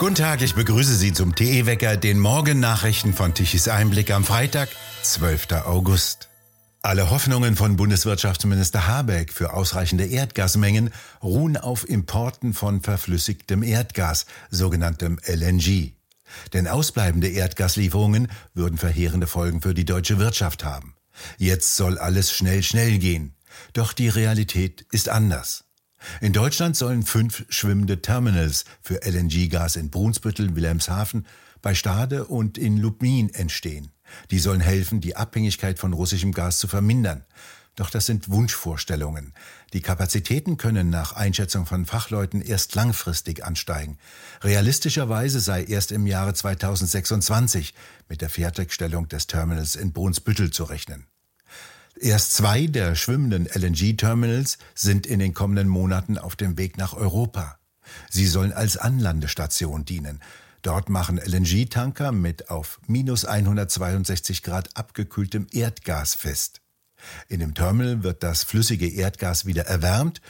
Guten Tag, ich begrüße Sie zum TE-Wecker, den Morgennachrichten von Tichys Einblick am Freitag, 12. August. Alle Hoffnungen von Bundeswirtschaftsminister Habeck für ausreichende Erdgasmengen ruhen auf Importen von verflüssigtem Erdgas, sogenanntem LNG. Denn ausbleibende Erdgaslieferungen würden verheerende Folgen für die deutsche Wirtschaft haben. Jetzt soll alles schnell, schnell gehen. Doch die Realität ist anders. In Deutschland sollen fünf schwimmende Terminals für LNG-Gas in Brunsbüttel, Wilhelmshaven, bei Stade und in Lubmin entstehen. Die sollen helfen, die Abhängigkeit von russischem Gas zu vermindern. Doch das sind Wunschvorstellungen. Die Kapazitäten können nach Einschätzung von Fachleuten erst langfristig ansteigen. Realistischerweise sei erst im Jahre 2026 mit der Fertigstellung des Terminals in Brunsbüttel zu rechnen. Erst zwei der schwimmenden LNG-Terminals sind in den kommenden Monaten auf dem Weg nach Europa. Sie sollen als Anlandestation dienen. Dort machen LNG-Tanker mit auf minus 162 Grad abgekühltem Erdgas fest. In dem Terminal wird das flüssige Erdgas wieder erwärmt,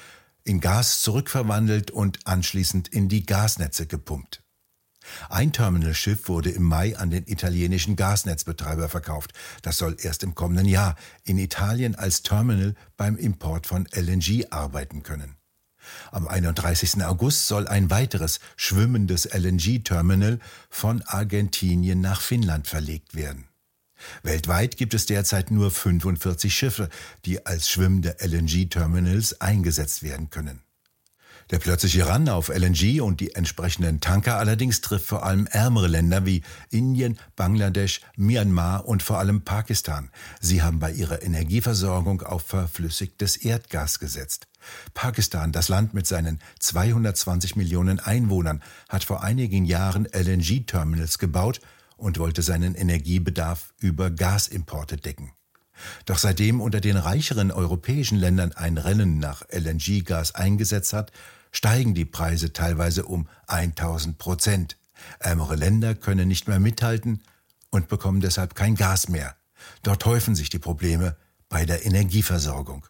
in Gas zurückverwandelt und anschließend in die Gasnetze gepumpt. Ein Terminalschiff wurde im Mai an den italienischen Gasnetzbetreiber verkauft. Das soll erst im kommenden Jahr in Italien als Terminal beim Import von LNG arbeiten können. Am 31. August soll ein weiteres schwimmendes LNG-Terminal von Argentinien nach Finnland verlegt werden. Weltweit gibt es derzeit nur 45 Schiffe, die als schwimmende LNG-Terminals eingesetzt werden können. Der plötzliche Run auf LNG und die entsprechenden Tanker allerdings trifft vor allem ärmere Länder wie Indien, Bangladesch, Myanmar und vor allem Pakistan. Sie haben bei ihrer Energieversorgung auf verflüssigtes Erdgas gesetzt. Pakistan, das Land mit seinen 220 Millionen Einwohnern, hat vor einigen Jahren LNG-Terminals gebaut und wollte seinen Energiebedarf über Gasimporte decken. Doch seitdem unter den reicheren europäischen Ländern ein Rennen nach LNG-Gas eingesetzt hat, steigen die Preise teilweise um 1000 Prozent. Ärmere Länder können nicht mehr mithalten und bekommen deshalb kein Gas mehr. Dort häufen sich die Probleme bei der Energieversorgung.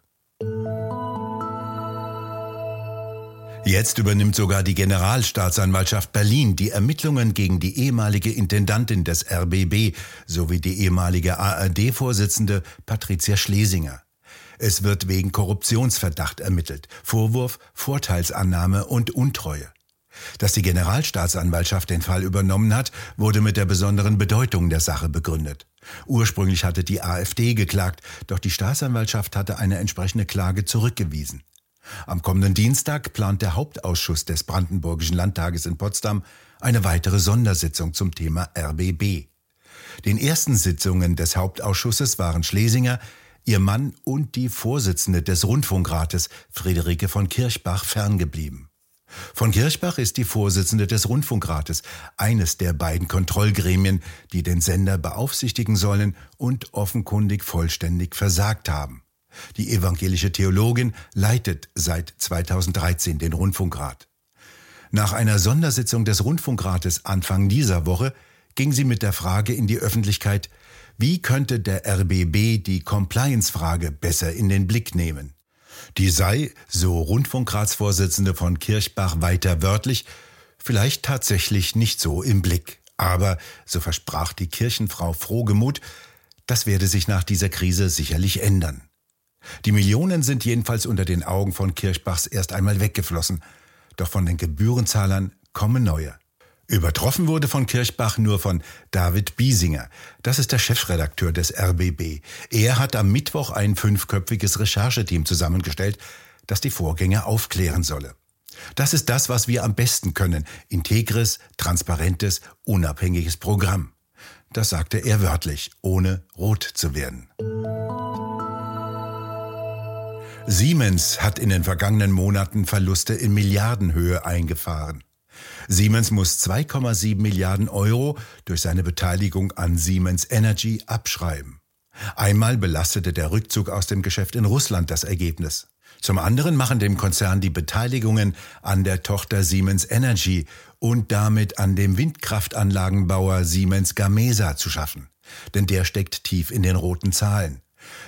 Jetzt übernimmt sogar die Generalstaatsanwaltschaft Berlin die Ermittlungen gegen die ehemalige Intendantin des RBB sowie die ehemalige ARD-Vorsitzende Patricia Schlesinger. Es wird wegen Korruptionsverdacht ermittelt, Vorwurf Vorteilsannahme und Untreue. Dass die Generalstaatsanwaltschaft den Fall übernommen hat, wurde mit der besonderen Bedeutung der Sache begründet. Ursprünglich hatte die AfD geklagt, doch die Staatsanwaltschaft hatte eine entsprechende Klage zurückgewiesen. Am kommenden Dienstag plant der Hauptausschuss des Brandenburgischen Landtages in Potsdam eine weitere Sondersitzung zum Thema RBB. Den ersten Sitzungen des Hauptausschusses waren Schlesinger, ihr Mann und die Vorsitzende des Rundfunkrates, Friederike von Kirchbach, ferngeblieben. Von Kirchbach ist die Vorsitzende des Rundfunkrates, eines der beiden Kontrollgremien, die den Sender beaufsichtigen sollen und offenkundig vollständig versagt haben. Die evangelische Theologin leitet seit 2013 den Rundfunkrat. Nach einer Sondersitzung des Rundfunkrates Anfang dieser Woche ging sie mit der Frage in die Öffentlichkeit, wie könnte der RBB die Compliance-Frage besser in den Blick nehmen? Die sei, so Rundfunkratsvorsitzende von Kirchbach weiter wörtlich, vielleicht tatsächlich nicht so im Blick. Aber, so versprach die Kirchenfrau Frohgemut, das werde sich nach dieser Krise sicherlich ändern. Die Millionen sind jedenfalls unter den Augen von Kirchbachs erst einmal weggeflossen, doch von den Gebührenzahlern kommen neue. Übertroffen wurde von Kirchbach nur von David Biesinger. Das ist der Chefredakteur des RBB. Er hat am Mittwoch ein fünfköpfiges Rechercheteam zusammengestellt, das die Vorgänge aufklären solle. Das ist das, was wir am besten können. Integres, transparentes, unabhängiges Programm. Das sagte er wörtlich, ohne rot zu werden. Siemens hat in den vergangenen Monaten Verluste in Milliardenhöhe eingefahren. Siemens muss 2,7 Milliarden Euro durch seine Beteiligung an Siemens Energy abschreiben. Einmal belastete der Rückzug aus dem Geschäft in Russland das Ergebnis. Zum anderen machen dem Konzern die Beteiligungen an der Tochter Siemens Energy und damit an dem Windkraftanlagenbauer Siemens Gamesa zu schaffen. Denn der steckt tief in den roten Zahlen.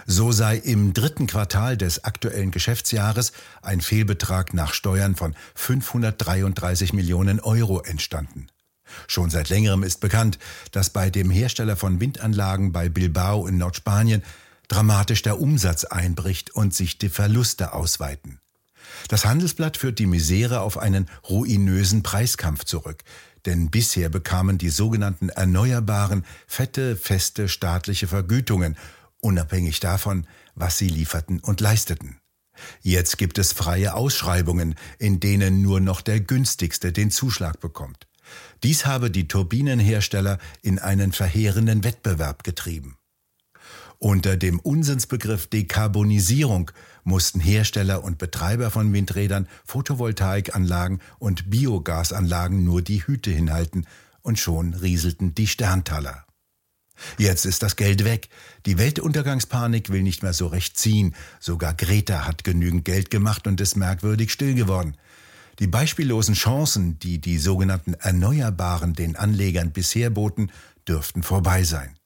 So sei im dritten Quartal des aktuellen Geschäftsjahres ein Fehlbetrag nach Steuern von 533 Millionen Euro entstanden. Schon seit längerem ist bekannt, dass bei dem Hersteller von Windanlagen bei Bilbao in Nordspanien dramatisch der Umsatz einbricht und sich die Verluste ausweiten. Das Handelsblatt führt die Misere auf einen ruinösen Preiskampf zurück, denn bisher bekamen die sogenannten Erneuerbaren fette, feste staatliche Vergütungen, unabhängig davon, was sie lieferten und leisteten. Jetzt gibt es freie Ausschreibungen, in denen nur noch der günstigste den Zuschlag bekommt. Dies habe die Turbinenhersteller in einen verheerenden Wettbewerb getrieben. Unter dem Unsinnsbegriff Dekarbonisierung mussten Hersteller und Betreiber von Windrädern, Photovoltaikanlagen und Biogasanlagen nur die Hüte hinhalten, und schon rieselten die Sterntaler. Jetzt ist das Geld weg. Die Weltuntergangspanik will nicht mehr so recht ziehen. Sogar Greta hat genügend Geld gemacht und ist merkwürdig still geworden. Die beispiellosen Chancen, die die sogenannten Erneuerbaren den Anlegern bisher boten, dürften vorbei sein.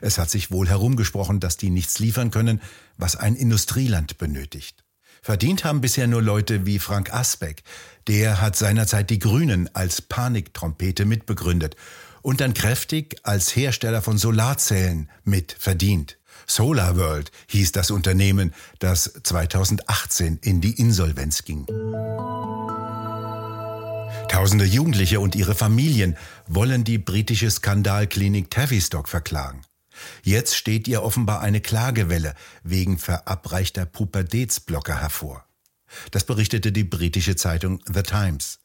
Es hat sich wohl herumgesprochen, dass die nichts liefern können, was ein Industrieland benötigt. Verdient haben bisher nur Leute wie Frank Asbeck. Der hat seinerzeit die Grünen als Paniktrompete mitbegründet und dann kräftig als Hersteller von Solarzellen mit verdient. Solar World hieß das Unternehmen, das 2018 in die Insolvenz ging. Tausende Jugendliche und ihre Familien wollen die britische Skandalklinik Tavistock verklagen. Jetzt steht ihr offenbar eine Klagewelle wegen verabreichter Pubertätsblocker hervor. Das berichtete die britische Zeitung The Times.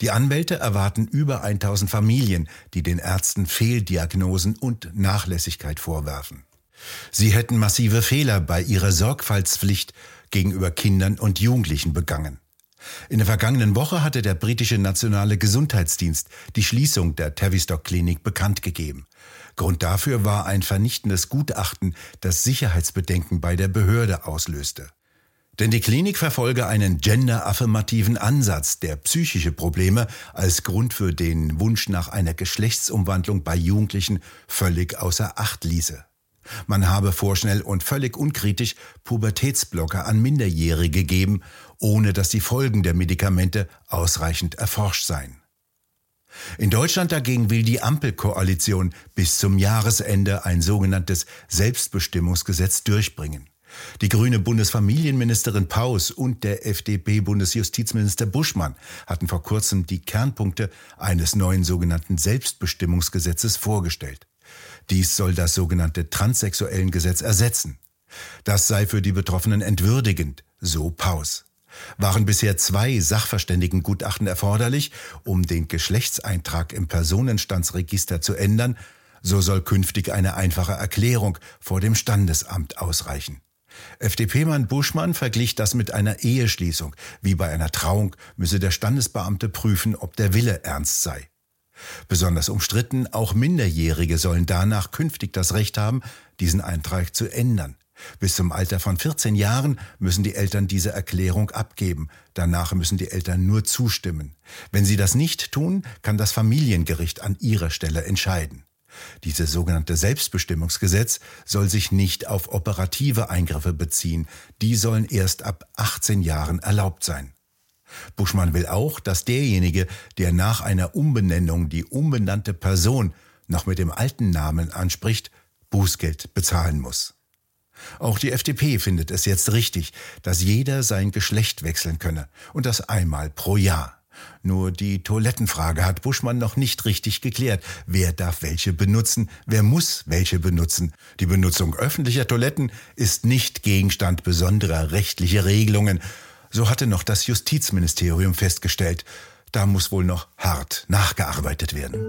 Die Anwälte erwarten über 1000 Familien, die den Ärzten Fehldiagnosen und Nachlässigkeit vorwerfen. Sie hätten massive Fehler bei ihrer Sorgfaltspflicht gegenüber Kindern und Jugendlichen begangen. In der vergangenen Woche hatte der britische Nationale Gesundheitsdienst die Schließung der Tavistock Klinik bekannt gegeben. Grund dafür war ein vernichtendes Gutachten, das Sicherheitsbedenken bei der Behörde auslöste. Denn die Klinik verfolge einen genderaffirmativen Ansatz, der psychische Probleme als Grund für den Wunsch nach einer Geschlechtsumwandlung bei Jugendlichen völlig außer Acht ließe. Man habe vorschnell und völlig unkritisch Pubertätsblocker an Minderjährige gegeben, ohne dass die Folgen der Medikamente ausreichend erforscht seien. In Deutschland dagegen will die Ampelkoalition bis zum Jahresende ein sogenanntes Selbstbestimmungsgesetz durchbringen. Die grüne Bundesfamilienministerin Paus und der FDP-Bundesjustizminister Buschmann hatten vor kurzem die Kernpunkte eines neuen sogenannten Selbstbestimmungsgesetzes vorgestellt. Dies soll das sogenannte Transsexuellengesetz ersetzen. Das sei für die Betroffenen entwürdigend, so Paus. Waren bisher zwei Sachverständigengutachten erforderlich, um den Geschlechtseintrag im Personenstandsregister zu ändern, so soll künftig eine einfache Erklärung vor dem Standesamt ausreichen. FDP-Mann Buschmann verglich das mit einer Eheschließung. Wie bei einer Trauung müsse der Standesbeamte prüfen, ob der Wille ernst sei. Besonders umstritten, auch Minderjährige sollen danach künftig das Recht haben, diesen Eintrag zu ändern. Bis zum Alter von 14 Jahren müssen die Eltern diese Erklärung abgeben. Danach müssen die Eltern nur zustimmen. Wenn sie das nicht tun, kann das Familiengericht an ihrer Stelle entscheiden. Dieses sogenannte Selbstbestimmungsgesetz soll sich nicht auf operative Eingriffe beziehen. Die sollen erst ab 18 Jahren erlaubt sein. Buschmann will auch, dass derjenige, der nach einer Umbenennung die umbenannte Person noch mit dem alten Namen anspricht, Bußgeld bezahlen muss. Auch die FDP findet es jetzt richtig, dass jeder sein Geschlecht wechseln könne und das einmal pro Jahr. Nur die Toilettenfrage hat Buschmann noch nicht richtig geklärt. Wer darf welche benutzen? Wer muss welche benutzen? Die Benutzung öffentlicher Toiletten ist nicht Gegenstand besonderer rechtlicher Regelungen. So hatte noch das Justizministerium festgestellt. Da muss wohl noch hart nachgearbeitet werden.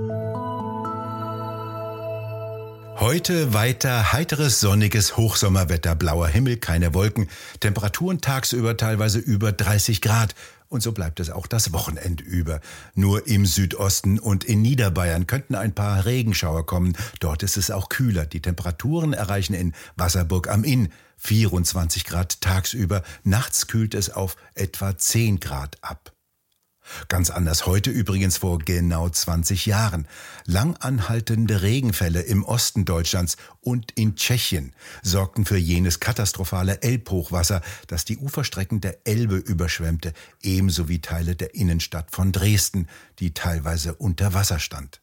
Heute weiter heiteres, sonniges Hochsommerwetter, blauer Himmel, keine Wolken, Temperaturen tagsüber teilweise über 30 Grad. Und so bleibt es auch das Wochenende über. Nur im Südosten und in Niederbayern könnten ein paar Regenschauer kommen. Dort ist es auch kühler. Die Temperaturen erreichen in Wasserburg am Inn 24 Grad tagsüber. Nachts kühlt es auf etwa 10 Grad ab. Ganz anders heute übrigens vor genau 20 Jahren. Lang anhaltende Regenfälle im Osten Deutschlands und in Tschechien sorgten für jenes katastrophale Elbhochwasser, das die Uferstrecken der Elbe überschwemmte, ebenso wie Teile der Innenstadt von Dresden, die teilweise unter Wasser stand.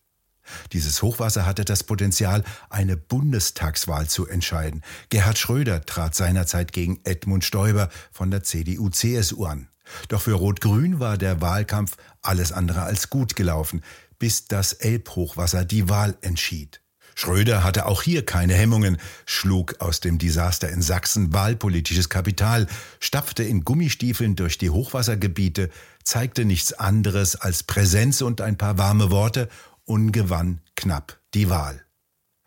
Dieses Hochwasser hatte das Potenzial, eine Bundestagswahl zu entscheiden. Gerhard Schröder trat seinerzeit gegen Edmund Stoiber von der CDU-CSU an. Doch für Rot-Grün war der Wahlkampf alles andere als gut gelaufen, bis das Elbhochwasser die Wahl entschied. Schröder hatte auch hier keine Hemmungen, schlug aus dem Desaster in Sachsen wahlpolitisches Kapital, stapfte in Gummistiefeln durch die Hochwassergebiete, zeigte nichts anderes als Präsenz und ein paar warme Worte und gewann knapp die Wahl.